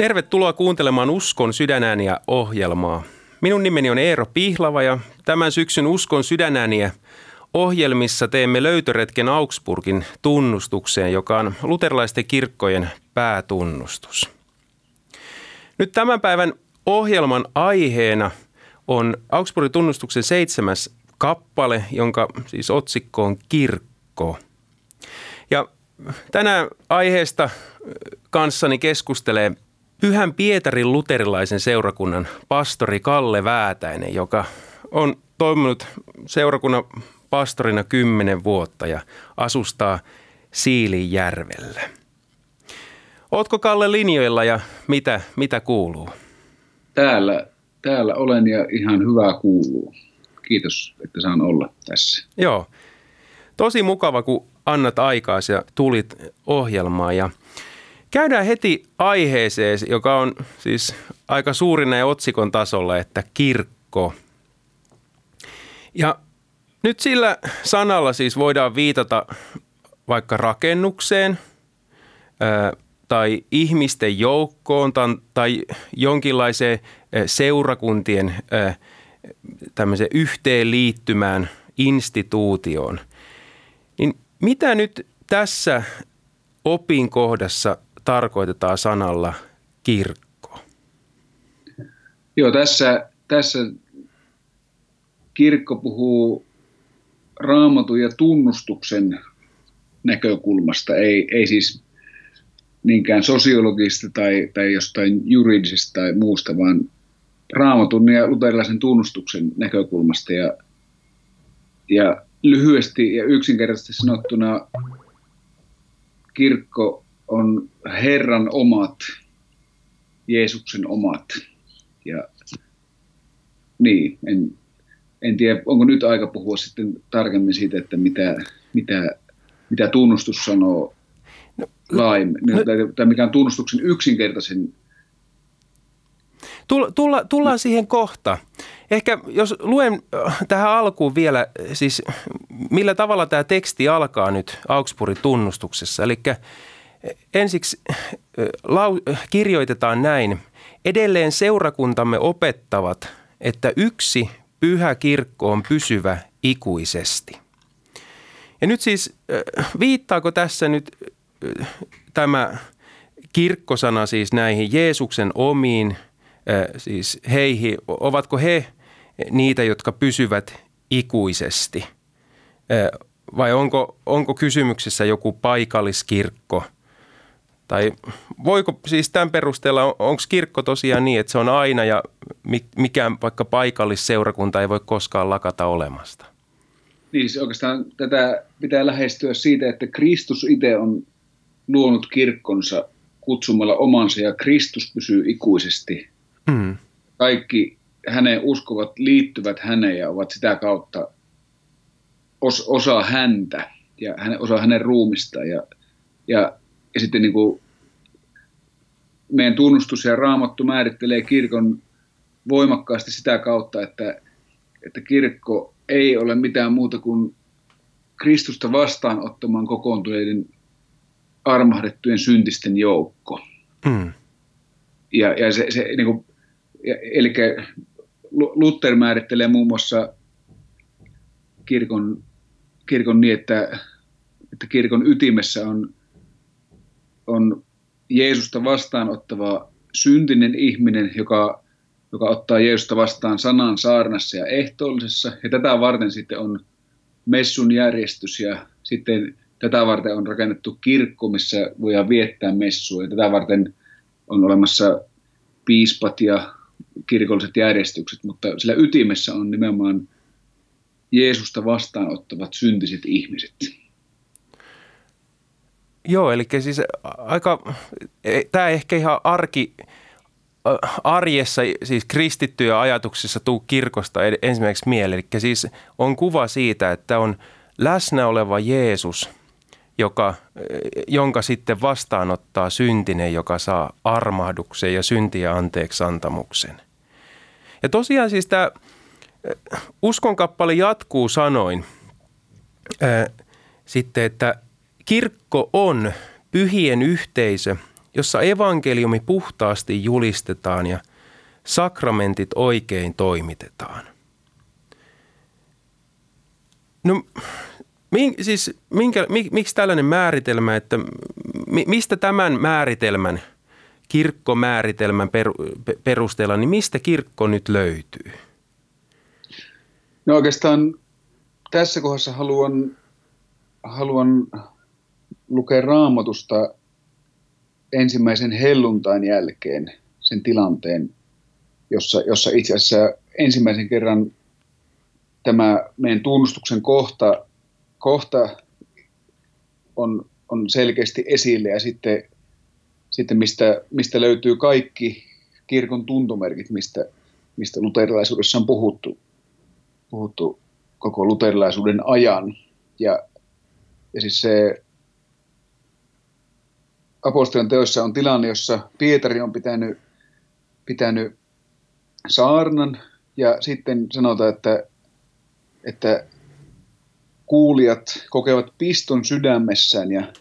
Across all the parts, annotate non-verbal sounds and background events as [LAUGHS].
Tervetuloa kuuntelemaan Uskon sydänääniä ohjelmaa. Minun nimeni on Eero Pihlava ja tämän syksyn Uskon sydänääniä ohjelmissa teemme löytöretken Augsburgin tunnustukseen, joka on luterilaisten kirkkojen päätunnustus. Nyt tämän päivän ohjelman aiheena on Augsburgin tunnustuksen seitsemäs kappale, jonka siis otsikko on kirkko. Ja tänään aiheesta kanssani keskustelee Pyhän Pietarin luterilaisen seurakunnan pastori Kalle Väätäinen, joka on toiminut seurakunnan pastorina kymmenen vuotta ja asustaa Siilijärvellä. Ootko Kalle linjoilla ja mitä, mitä kuuluu? Täällä, täällä olen ja ihan hyvää kuuluu. Kiitos, että saan olla tässä. Joo. Tosi mukava, kun annat aikaa ja tulit ohjelmaan. Ja käydään heti aiheeseen, joka on siis aika suurin ja otsikon tasolla, että kirkko. Ja nyt sillä sanalla siis voidaan viitata vaikka rakennukseen tai ihmisten joukkoon tai jonkinlaiseen seurakuntien tämmöiseen yhteenliittymään instituutioon. Niin mitä nyt tässä opin kohdassa tarkoitetaan sanalla kirkko? Joo, tässä, tässä kirkko puhuu raamatun ja tunnustuksen näkökulmasta, ei, ei siis niinkään sosiologista tai, tai jostain juridisesta tai muusta, vaan raamatun ja luterilaisen tunnustuksen näkökulmasta. Ja, ja lyhyesti ja yksinkertaisesti sanottuna kirkko on Herran omat, Jeesuksen omat. Ja niin, en, en tiedä, onko nyt aika puhua sitten tarkemmin siitä, että mitä, mitä, mitä tunnustus sanoo no, laajemmin, no, tai, tai mikä on tunnustuksen yksinkertaisen Tulla, tulla, tullaan siihen kohta. Ehkä jos luen äh, tähän alkuun vielä, siis millä tavalla tämä teksti alkaa nyt Augsburgin tunnustuksessa. Eli ensiksi lau, kirjoitetaan näin. Edelleen seurakuntamme opettavat, että yksi pyhä kirkko on pysyvä ikuisesti. Ja nyt siis viittaako tässä nyt tämä kirkkosana siis näihin Jeesuksen omiin – siis heihin, ovatko he niitä, jotka pysyvät ikuisesti? Vai onko, onko kysymyksessä joku paikalliskirkko? Tai voiko siis tämän perusteella, onko kirkko tosiaan niin, että se on aina ja mikään vaikka paikallisseurakunta ei voi koskaan lakata olemasta? Niin, siis oikeastaan tätä pitää lähestyä siitä, että Kristus itse on luonut kirkkonsa kutsumalla omansa ja Kristus pysyy ikuisesti Mm. Kaikki hänen uskovat liittyvät häneen ja ovat sitä kautta os, osa häntä ja hänen, osa hänen ruumista. Ja, ja, ja sitten niin kuin meidän tunnustus ja raamattu määrittelee kirkon voimakkaasti sitä kautta, että, että kirkko ei ole mitään muuta kuin Kristusta vastaanottamaan kokoontuneiden armahdettujen syntisten joukko. Mm. Ja, ja se, se niin kuin eli Luther määrittelee muun muassa kirkon, kirkon niin, että, että kirkon ytimessä on, on Jeesusta vastaanottava syntinen ihminen, joka, joka ottaa Jeesusta vastaan sanan saarnassa ja ehtoollisessa. Ja tätä varten sitten on messun järjestys ja sitten tätä varten on rakennettu kirkko, missä voidaan viettää messua. Ja tätä varten on olemassa piispat ja kirkolliset järjestykset, mutta sillä ytimessä on nimenomaan Jeesusta vastaanottavat syntiset ihmiset. Joo, eli siis aika, e, tämä ehkä ihan arki, arjessa, siis kristittyjä ajatuksissa tuu kirkosta ensimmäiseksi mieleen. Eli siis on kuva siitä, että on läsnä oleva Jeesus, joka, jonka sitten vastaanottaa syntinen, joka saa armahduksen ja syntiä anteeksi antamuksen – ja tosiaan siis tämä uskonkappale jatkuu sanoin sitten, että kirkko on pyhien yhteisö, jossa evankeliumi puhtaasti julistetaan ja sakramentit oikein toimitetaan. No, min, siis minkä, mik, miksi tällainen määritelmä, että mi, mistä tämän määritelmän, kirkkomääritelmän per, perusteella, niin mistä kirkko nyt löytyy? No oikeastaan tässä kohdassa haluan, haluan lukea raamatusta ensimmäisen helluntain jälkeen sen tilanteen, jossa, jossa itse asiassa ensimmäisen kerran tämä meidän tunnustuksen kohta, kohta on, on selkeästi esille ja sitten, sitten mistä, mistä löytyy kaikki kirkon tuntomerkit, mistä, mistä luterilaisuudessa on puhuttu, puhuttu koko luterilaisuuden ajan. Ja, ja siis se apostolien teoissa on tilanne, jossa Pietari on pitänyt, pitänyt saarnan ja sitten sanotaan, että, että kuulijat kokevat piston sydämessään ja,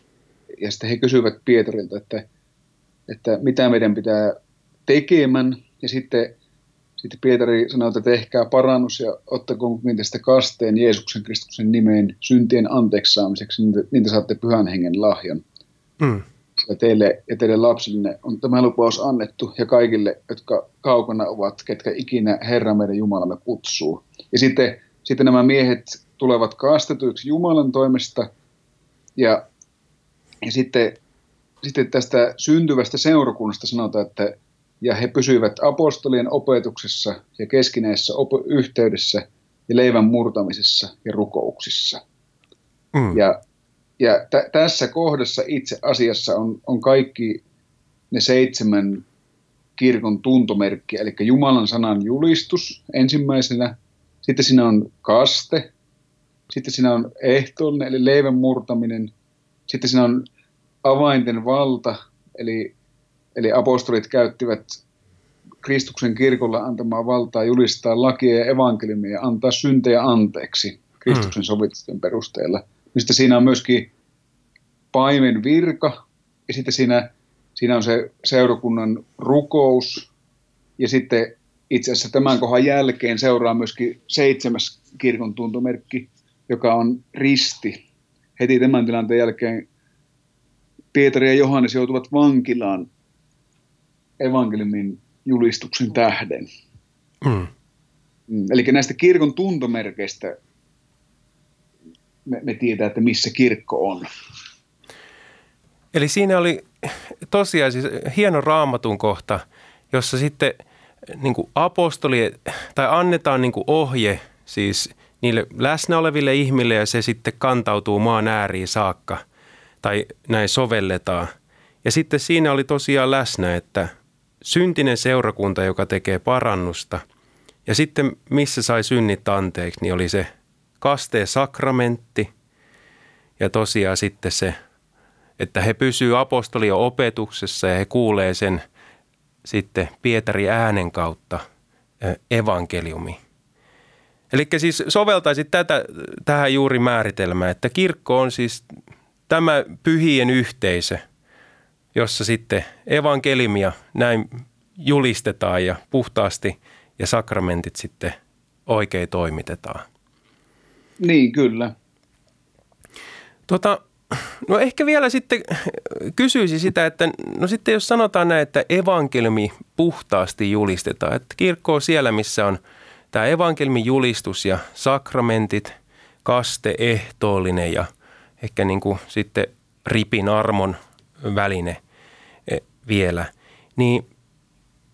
ja sitten he kysyvät Pietarilta, että, että mitä meidän pitää tekemään ja sitten, sitten Pietari sanoo, että tehkää parannus ja ottakoon tästä kasteen Jeesuksen Kristuksen nimeen syntien anteeksi saamiseksi, niin niin te saatte pyhän hengen lahjan. Mm ja teille ja teille lapsille on tämä lupaus annettu ja kaikille, jotka kaukana ovat, ketkä ikinä Herra meidän Jumalamme kutsuu. Ja sitten, sitten nämä miehet tulevat kastetuiksi Jumalan toimesta ja, ja sitten, sitten tästä syntyvästä seurakunnasta sanotaan, että ja he pysyivät apostolien opetuksessa ja keskinäisessä op- yhteydessä ja leivän murtamisessa ja rukouksissa. Mm. Ja ja t- tässä kohdassa itse asiassa on, on kaikki ne seitsemän kirkon tuntomerkkiä, eli Jumalan sanan julistus ensimmäisenä, sitten siinä on kaste, sitten siinä on ehtoollinen, eli leivän murtaminen, sitten siinä on avainten valta, eli, eli apostolit käyttivät Kristuksen kirkolla antamaa valtaa julistaa lakia ja evankeliumia ja antaa syntejä anteeksi Kristuksen mm. sovitusten perusteella – mistä siinä on myöskin paimen virka ja sitten siinä, siinä on se seurakunnan rukous ja sitten itse asiassa tämän kohan jälkeen seuraa myöskin seitsemäs kirkon tuntomerkki, joka on risti. Heti tämän tilanteen jälkeen Pietari ja Johannes joutuvat vankilaan evankeliumin julistuksen tähden. Mm. mm eli näistä kirkon tuntomerkeistä me, me tiedetään, että missä kirkko on. Eli siinä oli tosiaan siis hieno raamatun kohta, jossa sitten niin kuin apostoli, tai annetaan niin kuin ohje siis niille läsnä oleville ihmille ja se sitten kantautuu maan ääriin saakka tai näin sovelletaan. Ja sitten siinä oli tosiaan läsnä, että syntinen seurakunta, joka tekee parannusta ja sitten missä sai synnit anteeksi, niin oli se kasteen sakramentti ja tosiaan sitten se, että he pysyvät apostolien opetuksessa ja he kuulee sen sitten Pietari äänen kautta evankeliumi. Eli siis soveltaisit tätä tähän juuri määritelmään, että kirkko on siis tämä pyhien yhteisö, jossa sitten evankelimia näin julistetaan ja puhtaasti ja sakramentit sitten oikein toimitetaan. Niin, kyllä. Tota, no ehkä vielä sitten kysyisi sitä, että no sitten jos sanotaan näin, että evankeliumi puhtaasti julistetaan, että kirkko on siellä, missä on tämä evankeliumin julistus ja sakramentit, kaste, ehtoollinen ja ehkä niin kuin sitten ripin armon väline e, vielä, niin,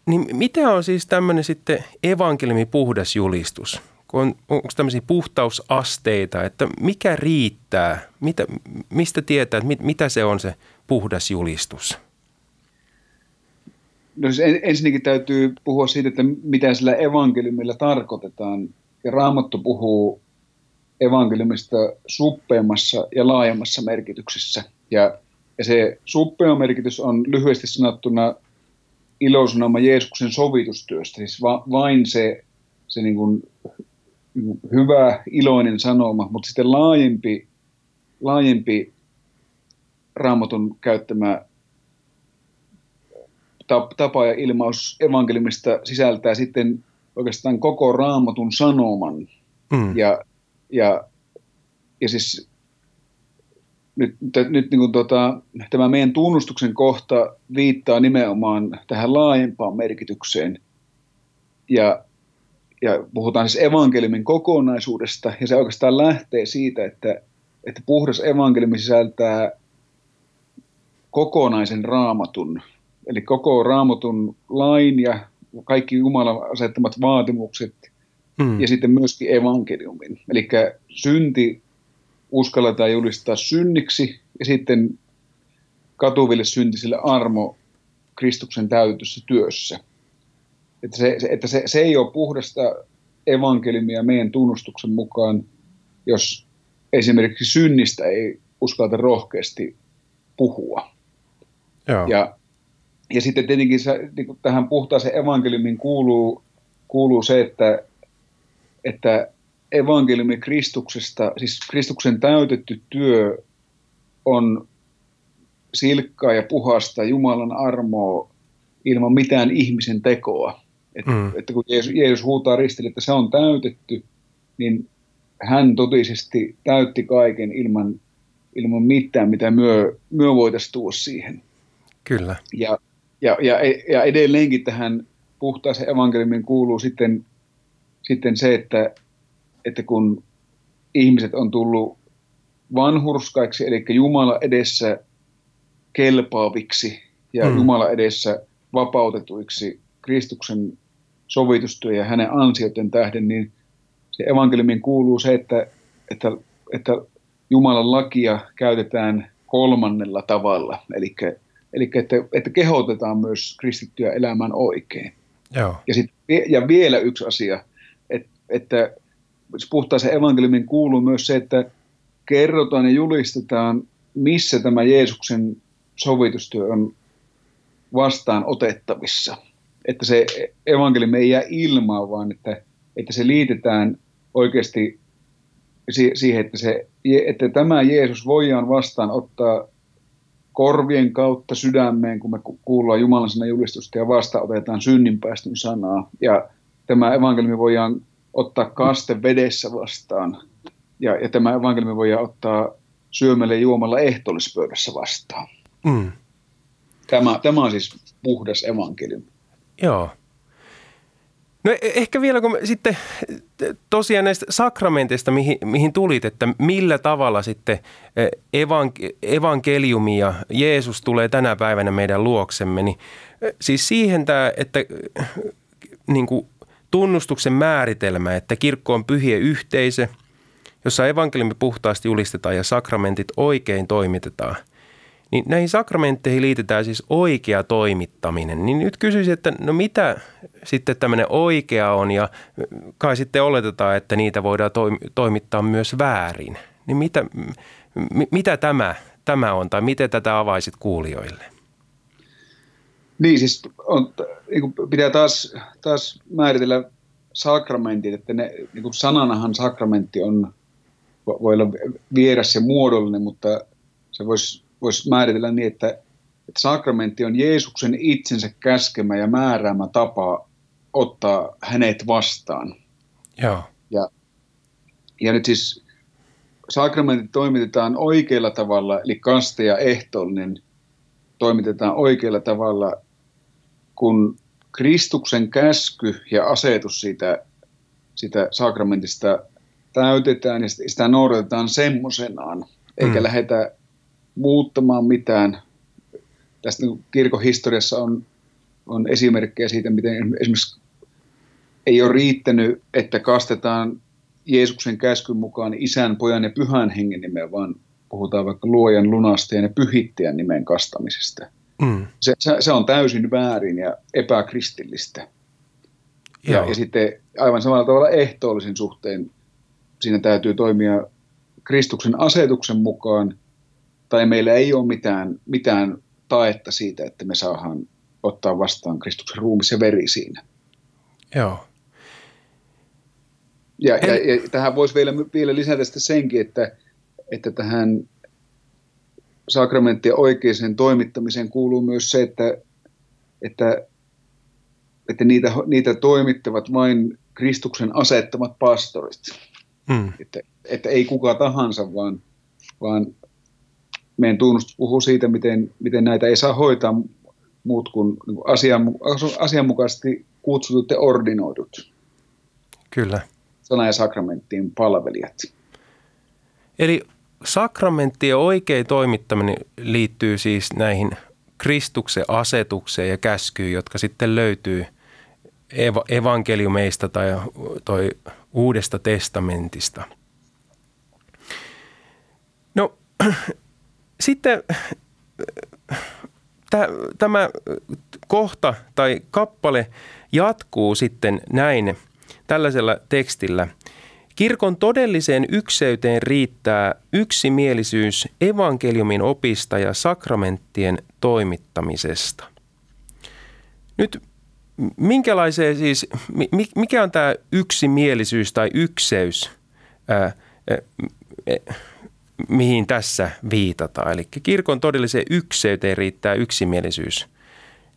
niin mitä on siis tämmöinen sitten evankeliumin puhdas julistus? On, onko tämmöisiä puhtausasteita, että mikä riittää, mitä, mistä tietää, että mit, mitä se on se puhdas julistus? No siis ensinnäkin täytyy puhua siitä, että mitä sillä evankeliumilla tarkoitetaan. Ja Raamattu puhuu evankeliumista suppeammassa ja laajemmassa merkityksessä. Ja, ja se suppea merkitys on lyhyesti sanottuna ilosanoma Jeesuksen sovitustyöstä. Siis va, vain se, se niin kuin hyvä, iloinen sanoma, mutta sitten laajempi, laajempi raamatun käyttämä tapa ja ilmaus evankeliumista sisältää sitten oikeastaan koko raamatun sanoman. Mm. Ja, ja, ja siis nyt, nyt niin kuin tota, tämä meidän tunnustuksen kohta viittaa nimenomaan tähän laajempaan merkitykseen. Ja, ja puhutaan siis evankeliumin kokonaisuudesta, ja se oikeastaan lähtee siitä, että, että puhdas evankeliumi sisältää kokonaisen raamatun, eli koko raamatun lain ja kaikki Jumalan asettamat vaatimukset, hmm. ja sitten myöskin evankeliumin. Eli synti uskalletaan julistaa synniksi ja sitten katuville syntisille armo Kristuksen täytyssä työssä. Että se, että se, se ei ole puhdasta evankeliumia meidän tunnustuksen mukaan, jos esimerkiksi synnistä ei uskalleta rohkeasti puhua. Joo. Ja, ja sitten tietenkin se, niin tähän puhtaaseen evankeliumiin kuuluu, kuuluu se, että, että evankeliumi Kristuksesta, siis Kristuksen täytetty työ on silkkaa ja puhasta Jumalan armoa ilman mitään ihmisen tekoa. Et, mm. Että kun Jeesus, Jeesus huutaa ristille, että se on täytetty, niin hän totisesti täytti kaiken ilman, ilman mitään, mitä myö, myö voitaisiin tuoda siihen. Kyllä. Ja, ja, ja, ja edelleenkin tähän puhtaaseen evankeliumiin kuuluu sitten, sitten se, että että kun ihmiset on tullut vanhurskaiksi, eli Jumala edessä kelpaaviksi ja mm. Jumala edessä vapautetuiksi Kristuksen sovitustyö ja hänen ansioiden tähden, niin se evankeliumin kuuluu se, että, että, että Jumalan lakia käytetään kolmannella tavalla, eli, eli että, että kehotetaan myös kristittyä elämään oikein. Joo. Ja, sit, ja vielä yksi asia, että, että puhtaaseen evankeliumin kuuluu myös se, että kerrotaan ja julistetaan, missä tämä Jeesuksen sovitustyö on vastaan otettavissa. Että se evankeliumi ei jää ilmaan, vaan että, että se liitetään oikeasti siihen, että, se, että tämä Jeesus voidaan vastaan ottaa korvien kautta sydämeen, kun me kuullaan Jumalan sanan julistusta ja vasta otetaan synninpäästön sanaa. Ja tämä evankeliumi voidaan ottaa kaste vedessä vastaan. Ja, ja tämä evankeliumi voidaan ottaa syömällä juomalla ehtoollispöydässä vastaan. Mm. Tämä, tämä on siis puhdas evankeliumi. Joo. No e, ehkä vielä kun sitten tosiaan näistä sakramenteista, mihin, mihin tulit, että millä tavalla sitten e, evank- evankeliumi ja Jeesus tulee tänä päivänä meidän luoksemme, niin e, siis siihen tämä, että niin kuin tunnustuksen määritelmä, että kirkko on pyhien yhteisö, jossa evankeliumi puhtaasti julistetaan ja sakramentit oikein toimitetaan. Niin näihin sakramentteihin liitetään siis oikea toimittaminen. Niin nyt kysyisin, että no mitä sitten tämmöinen oikea on ja kai sitten oletetaan, että niitä voidaan toimittaa myös väärin. Niin mitä, m- mitä tämä, tämä on tai miten tätä avaisit kuulijoille? Niin, siis on, niin pitää taas, taas määritellä sakramentit, että ne, niin kuin sananahan sakramentti on, voi olla vieras ja muodollinen, mutta se voisi vois määritellä niin, että, että sakramentti on Jeesuksen itsensä käskemä ja määräämä tapa ottaa hänet vastaan. Joo. Ja, ja nyt siis sakramentit toimitetaan oikealla tavalla, eli kaste ja ehtoollinen toimitetaan oikealla tavalla kun Kristuksen käsky ja asetus siitä, siitä sakramentista täytetään ja sitä noudatetaan semmoisenaan, eikä mm. lähdetä muuttamaan mitään. Tästä kirkon historiassa on, on esimerkkejä siitä, miten esimerkiksi ei ole riittänyt, että kastetaan Jeesuksen käskyn mukaan isän, pojan ja pyhän hengen nimeä, vaan puhutaan vaikka luojan, lunastajan ja pyhittäjän nimen kastamisesta. Mm. Se, se, se on täysin väärin ja epäkristillistä. Ja, ja sitten aivan samalla tavalla ehtoollisen suhteen siinä täytyy toimia Kristuksen asetuksen mukaan, tai meillä ei ole mitään, mitään taetta siitä, että me saadaan ottaa vastaan Kristuksen ruumis ja veri siinä. Joo. Ja, en... ja, ja tähän voisi vielä, vielä lisätä sitten senkin, että, että tähän sakramenttien oikeaan toimittamiseen kuuluu myös se, että, että, että niitä, niitä toimittavat vain Kristuksen asettamat pastorit. Mm. Että, että ei kuka tahansa, vaan, vaan meidän tunnustus puhuu siitä, miten, miten näitä ei saa hoitaa muut kuin niin asian, asianmukaisesti kutsutut ja ordinoidut. Kyllä. Sana- ja sakramenttien palvelijat. Eli sakramenttien oikein toimittaminen liittyy siis näihin Kristuksen asetukseen ja käskyyn, jotka sitten löytyy eva- evankeliumeista tai toi uudesta testamentista. No sitten tämä kohta tai kappale jatkuu sitten näin tällaisella tekstillä. Kirkon todelliseen ykseyteen riittää yksimielisyys evankeliumin opista ja sakramenttien toimittamisesta. Nyt minkälaiseen siis, mikä on tämä yksimielisyys tai ykseys, ää, mihin tässä viitataan? Eli kirkon todelliseen ykseyteen riittää yksimielisyys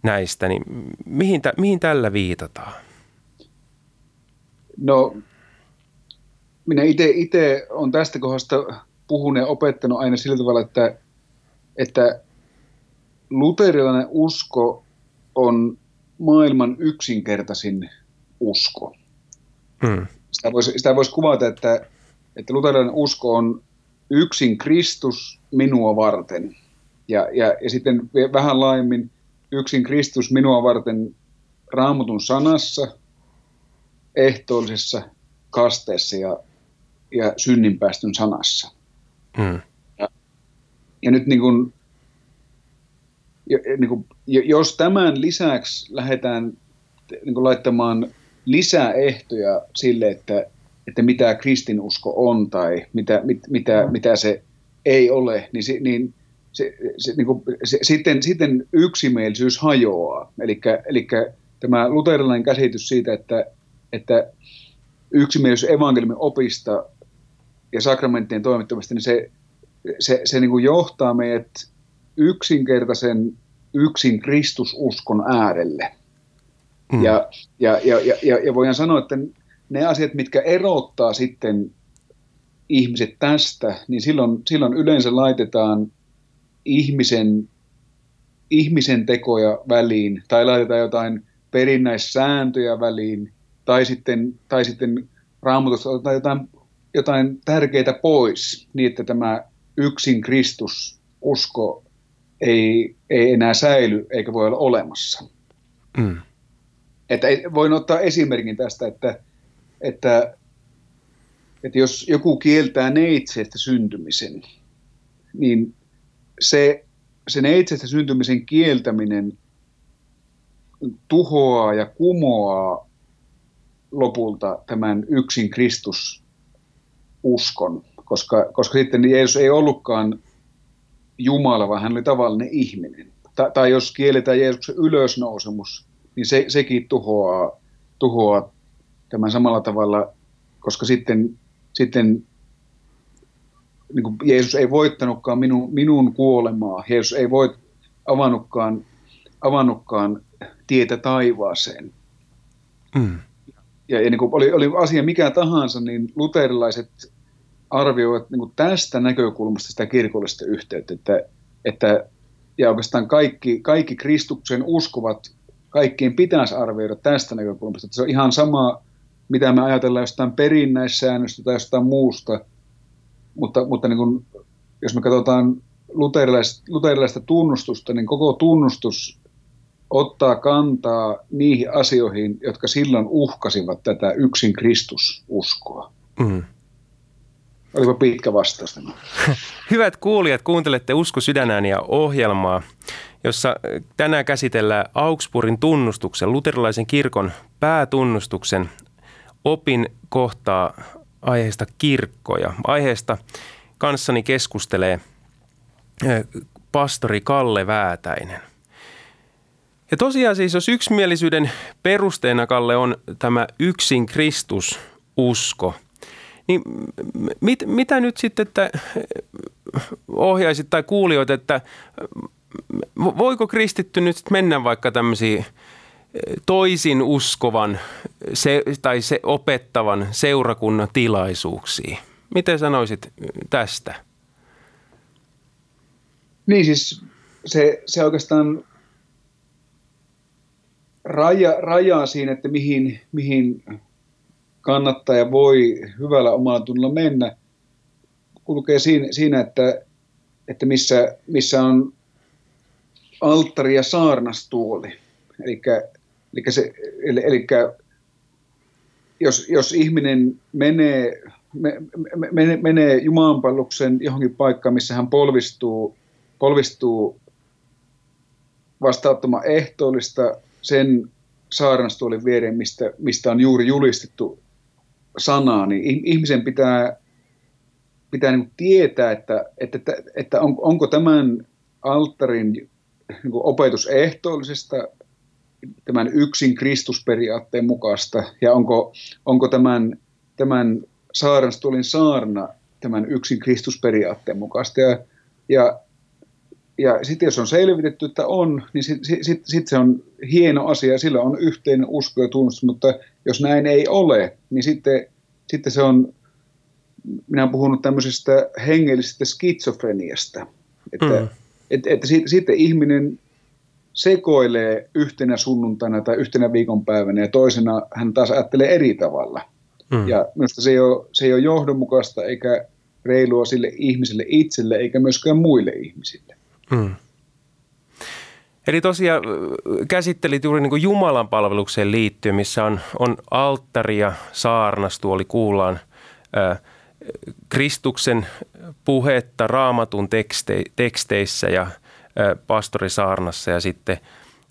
näistä, niin mihin, mihin tällä viitataan? No, minä itse olen tästä kohdasta puhunut ja opettanut aina sillä tavalla, että, että luterilainen usko on maailman yksinkertaisin usko. Hmm. Sitä voisi, sitä voisi kuvata, että, että luterilainen usko on yksin Kristus minua varten. Ja, ja, ja sitten vähän laajemmin yksin Kristus minua varten raamutun sanassa, ehtoollisessa kasteessa ja, ja synninpäästön sanassa. Hmm. Ja, ja nyt niin kuin, niin kuin, jos tämän lisäksi lähdetään niin kuin laittamaan lisää ehtoja sille, että, että mitä kristinusko on tai mitä, mit, mitä, mm. mitä se ei ole, niin, se, niin, se, se, niin kuin, se, sitten, sitten yksimielisyys hajoaa. Eli tämä luterilainen käsitys siitä, että, että yksimielisyys evankeliumin opista ja sakramenttien toimittamista, niin se, se, se niin kuin johtaa meidät yksinkertaisen yksin Kristususkon äärelle. Mm. Ja, ja, ja, ja, ja voidaan sanoa, että ne asiat, mitkä erottaa sitten ihmiset tästä, niin silloin, silloin yleensä laitetaan ihmisen, ihmisen tekoja väliin tai laitetaan jotain perinnäissääntöjä väliin tai sitten, tai sitten raamatusta otetaan jotain, jotain tärkeitä pois niin, että tämä yksin Kristus usko ei, ei enää säily eikä voi olla olemassa. Mm. Että voin ottaa esimerkin tästä, että, että, että jos joku kieltää neitseestä syntymisen, niin se, se neitseestä syntymisen kieltäminen tuhoaa ja kumoaa lopulta tämän yksin Kristus uskon, koska, koska sitten Jeesus ei ollutkaan Jumala, vaan hän oli tavallinen ihminen. Ta- tai jos kielletään Jeesuksen ylösnousemus, niin se, sekin tuhoaa, tuhoaa tämän samalla tavalla, koska sitten, sitten niin kuin Jeesus ei voittanutkaan minun, minun kuolemaa. Jeesus ei voit, avannutkaan, avannutkaan tietä taivaaseen. Mm. Ja, ja niin kuin oli, oli asia mikä tahansa, niin luterilaiset arvioivat niin kuin tästä näkökulmasta sitä kirkollista yhteyttä, että, että ja oikeastaan kaikki, kaikki Kristuksen uskovat, kaikkien pitäisi arvioida tästä näkökulmasta, että se on ihan sama, mitä me ajatellaan jostain perinnäissäännöstä tai jostain muusta, mutta, mutta niin kuin, jos me katsotaan luterilaista, luterilaista tunnustusta, niin koko tunnustus ottaa kantaa niihin asioihin, jotka silloin uhkasivat tätä yksin Kristususkoa. Mm. Olipa pitkä vastaus. [LAUGHS] Hyvät kuulijat, kuuntelette Usko sydänääniä ohjelmaa, jossa tänään käsitellään Augsburgin tunnustuksen, luterilaisen kirkon päätunnustuksen opin kohtaa aiheesta kirkkoja. Aiheesta kanssani keskustelee pastori Kalle Väätäinen. Ja tosiaan siis, jos yksimielisyyden perusteena, Kalle, on tämä yksin Kristus usko – niin mit, mitä nyt sitten, että ohjaisit tai kuulijoit, että voiko kristitty nyt mennä vaikka tämmöisiin toisin uskovan se, tai se opettavan seurakunnan tilaisuuksiin? Miten sanoisit tästä? Niin siis se, se oikeastaan raja, rajaa siinä, että mihin, mihin kannattaja voi hyvällä omalla tunnolla mennä, kulkee siinä, siinä että, että missä, missä on alttari ja saarnastuoli. Eli, eli, se, eli, eli jos, jos ihminen menee, me, me, menee Jumalanpalluksen johonkin paikkaan, missä hän polvistuu, polvistuu vastauttamaan ehtoollista sen saarnastuolin viereen, mistä, mistä on juuri julistettu sanaa, niin ihmisen pitää, pitää niin tietää, että, että, että, on, onko tämän alttarin niin opetus ehtoollisesta tämän yksin Kristusperiaatteen mukaista ja onko, onko tämän, tämän saarnastuolin saarna tämän yksin Kristusperiaatteen mukaista. Ja, ja ja sitten jos on selvitetty, että on, niin sitten sit, sit se on hieno asia, sillä on yhteinen usko ja tunnustus, mutta jos näin ei ole, niin sitten, sitten se on, minä olen puhunut tämmöisestä hengellisestä skitsofreniasta, että, mm. et, että sit, sitten ihminen sekoilee yhtenä sunnuntaina tai yhtenä viikonpäivänä ja toisena hän taas ajattelee eri tavalla. Mm. Ja minusta se ei, ole, se ei ole johdonmukaista eikä reilua sille ihmiselle itselle eikä myöskään muille ihmisille. Mm. Eli tosiaan käsittelit juuri niin kuin Jumalan palvelukseen liittyen, missä on, on alttari ja saarnastuoli, kuullaan ää, Kristuksen puhetta raamatun tekste, teksteissä ja pastorisaarnassa ja sitten,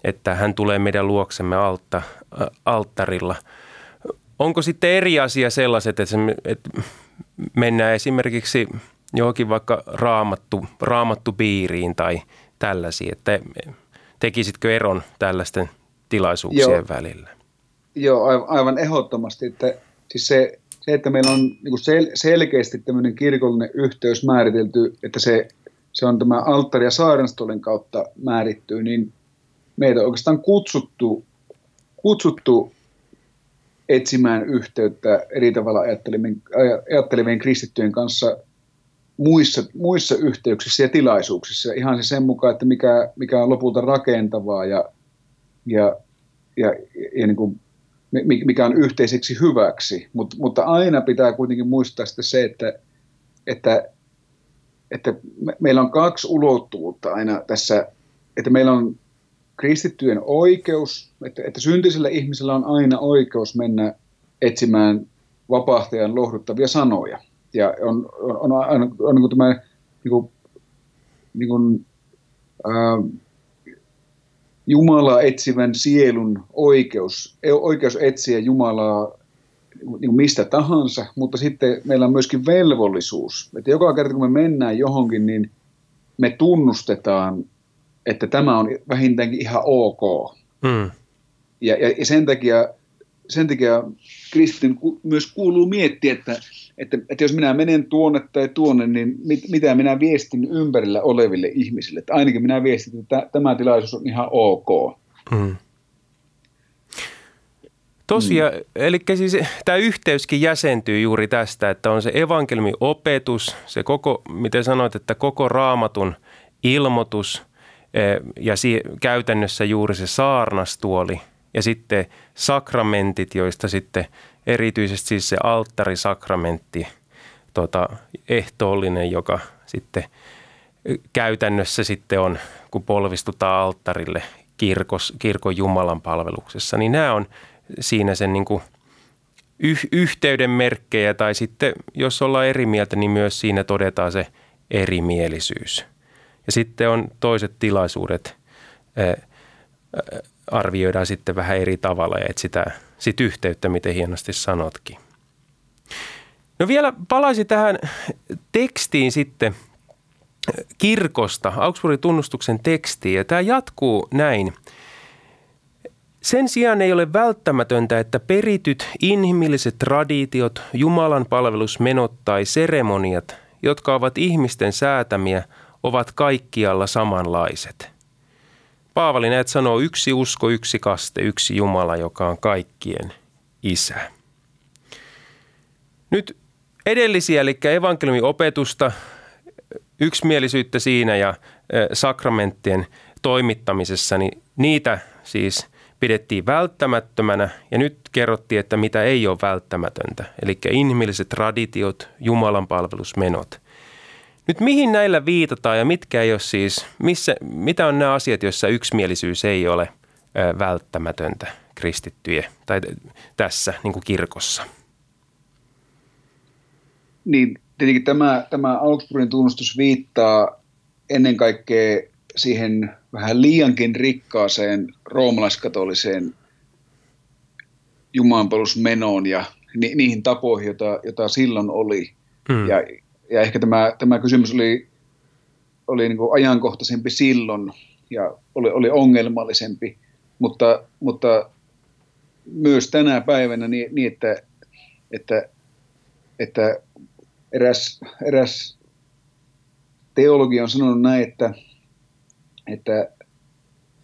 että hän tulee meidän luoksemme altta, alttarilla. Onko sitten eri asia sellaiset, että, se, että mennään esimerkiksi – johonkin vaikka raamattu, raamattu piiriin tai tällaisiin, että tekisitkö eron tällaisten tilaisuuksien Joo. välillä? Joo, aivan ehdottomasti. Että, siis se, se, että meillä on niin sel, selkeästi tämmöinen kirkollinen yhteys määritelty, että se, se on tämä alttari- ja saarnastolin kautta määrittyy, niin meitä on oikeastaan kutsuttu, kutsuttu etsimään yhteyttä eri tavalla ajattelevien, ajattelevien kristittyjen kanssa muissa, muissa yhteyksissä ja tilaisuuksissa. Ihan se sen mukaan, että mikä, mikä on lopulta rakentavaa ja, ja, ja, ja niin kuin, mikä on yhteiseksi hyväksi. Mut, mutta aina pitää kuitenkin muistaa sitten se, että, että, että me, meillä on kaksi ulottuvuutta aina tässä, että meillä on kristittyjen oikeus, että, että syntisellä ihmisellä on aina oikeus mennä etsimään vapahtajan lohduttavia sanoja. Ja on, on, on, on, on, niin tämä niin kuin, niin kuin, ää, Jumala etsivän sielun oikeus, e, oikeus etsiä Jumalaa niin kuin mistä tahansa, mutta sitten meillä on myöskin velvollisuus, että joka kerta kun me mennään johonkin, niin me tunnustetaan, että tämä on vähintäänkin ihan ok. Mm. Ja, ja, ja sen takia, sen takia kristin myös kuuluu miettiä, että että, että jos minä menen tuonne tai tuonne, niin mit, mitä minä viestin ympärillä oleville ihmisille. Että ainakin minä viestin, että tämä tilaisuus on ihan ok. Hmm. Tosiaan, mm. eli siis tämä yhteyskin jäsentyy juuri tästä, että on se evankelmin opetus, se koko, miten sanoit, että koko raamatun ilmoitus e, ja käytännössä juuri se saarnastuoli ja sitten sakramentit, joista sitten erityisesti siis se alttarisakramentti, tota, ehtoollinen, joka sitten käytännössä sitten on, kun polvistutaan alttarille kirkos, kirkon Jumalan palveluksessa, niin nämä on siinä sen niin kuin yh, yhteyden merkkejä tai sitten jos ollaan eri mieltä, niin myös siinä todetaan se erimielisyys. Ja sitten on toiset tilaisuudet, arvioidaan sitten vähän eri tavalla ja etsitään sit yhteyttä, miten hienosti sanotkin. No vielä palaisin tähän tekstiin sitten kirkosta, Augsburgin tunnustuksen tekstiin. Ja tämä jatkuu näin. Sen sijaan ei ole välttämätöntä, että perityt inhimilliset traditiot, Jumalan palvelusmenot tai seremoniat, jotka ovat ihmisten säätämiä, ovat kaikkialla samanlaiset – Paavali näet sanoo yksi usko, yksi kaste, yksi Jumala, joka on kaikkien isä. Nyt edellisiä, eli evankeliumin opetusta, yksimielisyyttä siinä ja sakramenttien toimittamisessa, niin niitä siis pidettiin välttämättömänä ja nyt kerrottiin, että mitä ei ole välttämätöntä, eli inhimilliset traditiot, Jumalan palvelusmenot. Nyt mihin näillä viitataan ja mitkä ei ole siis, missä, mitä on nämä asiat, joissa yksimielisyys ei ole välttämätöntä kristittyjä tai tässä niin kuin kirkossa? Niin, tietenkin tämä, tämä Augsburgin tunnustus viittaa ennen kaikkea siihen vähän liiankin rikkaaseen roomalaiskatoliseen jumalanpalusmenoon ja ni, niihin tapoihin, joita, joita silloin oli. Hmm. Ja, ja ehkä tämä, tämä kysymys oli, oli niin kuin ajankohtaisempi silloin ja oli, oli ongelmallisempi, mutta, mutta myös tänä päivänä niin, niin että, että, että eräs, eräs teologi on sanonut näin, että, että,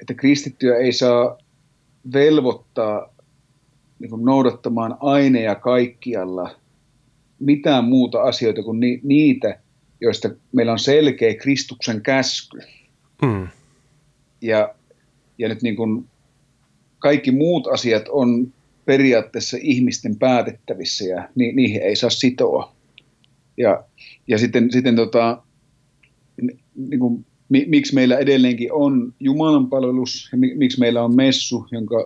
että kristittyä ei saa velvoittaa niin kuin noudattamaan aineja kaikkialla mitään muuta asioita kuin ni, niitä, joista meillä on selkeä Kristuksen käsky. Mm. Ja, ja nyt niin kuin kaikki muut asiat on periaatteessa ihmisten päätettävissä ja ni, niihin ei saa sitoa. Ja, ja sitten, sitten tota, niin kuin, miksi meillä edelleenkin on Jumalan palvelus ja miksi meillä on messu, jonka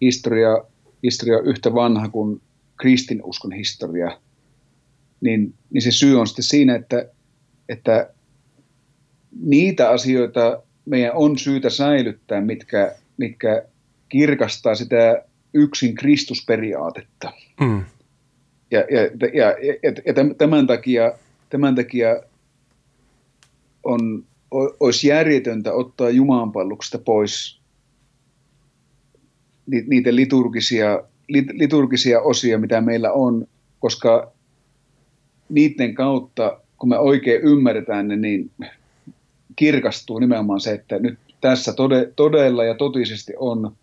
historia, historia on yhtä vanha kuin kristinuskon historia, niin, niin se syy on sitten siinä, että, että niitä asioita meidän on syytä säilyttää, mitkä, mitkä kirkastaa sitä yksin Kristusperiaatetta. Mm. Ja, ja, ja, ja, ja tämän, takia, tämän takia on, olisi järjetöntä ottaa Jumalanpalluksesta pois niitä liturgisia, liturgisia osia, mitä meillä on, koska niiden kautta, kun me oikein ymmärretään ne, niin kirkastuu nimenomaan se, että nyt tässä tode, todella ja totisesti on,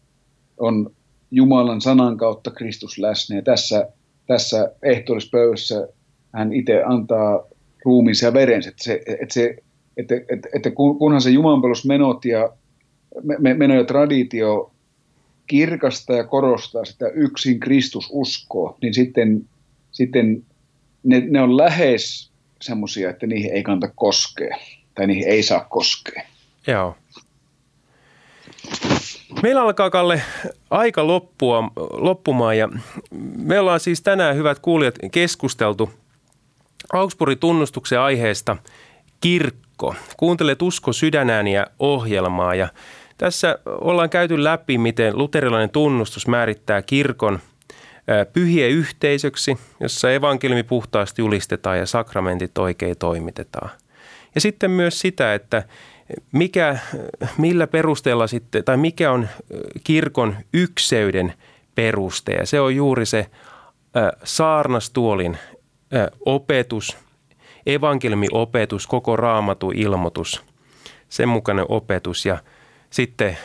on Jumalan sanan kautta Kristus läsnä. Ja tässä, tässä ehtoollispöydässä hän itse antaa ruumiinsa ja verensä. Että, se, että, se, että, että, että kunhan se jumalanpalvelusmenot ja meno ja traditio kirkastaa ja korostaa sitä yksin Kristus uskoa, niin sitten, sitten ne, ne on lähes semmoisia, että niihin ei kannata koskea tai niihin ei saa koskea. Joo. Meillä alkaa, Kalle, aika loppua, loppumaan ja me ollaan siis tänään, hyvät kuulijat, keskusteltu Augsburgin tunnustuksen aiheesta kirkko. Kuuntelet Usko sydänääniä ohjelmaa ja tässä ollaan käyty läpi, miten luterilainen tunnustus määrittää kirkon pyhien yhteisöksi, jossa evankeliumi puhtaasti julistetaan ja sakramentit oikein toimitetaan. Ja sitten myös sitä, että mikä, millä perusteella sitten, tai mikä on kirkon ykseyden peruste. Ja se on juuri se saarnastuolin opetus, evankeliumiopetus, koko raamatu ilmoitus, sen mukainen opetus ja sitten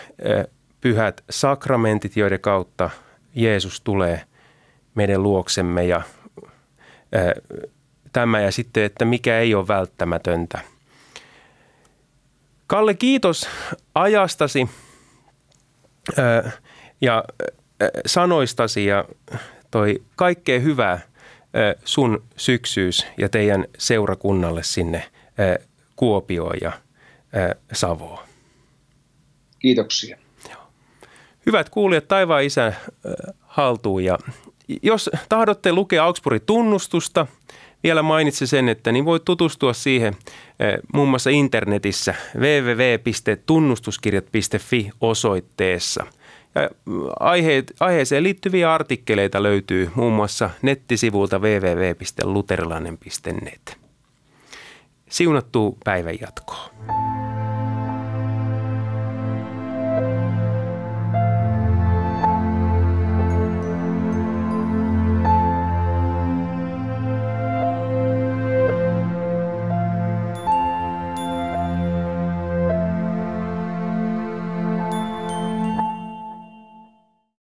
pyhät sakramentit, joiden kautta Jeesus tulee meidän luoksemme ja tämä ja sitten, että mikä ei ole välttämätöntä – Kalle, kiitos ajastasi ja sanoistasi ja toi kaikkea hyvää sun syksyys ja teidän seurakunnalle sinne Kuopioon ja Savoon. Kiitoksia. Hyvät kuulijat, taivaan isä haltuun ja jos tahdotte lukea Augsburgin tunnustusta – vielä mainitsi sen, että niin voit tutustua siihen muun muassa internetissä www.tunnustuskirjat.fi osoitteessa. Aiheet, aiheeseen liittyviä artikkeleita löytyy muun muassa nettisivulta www.luterilainen.net. Siunattu päivän jatkoa.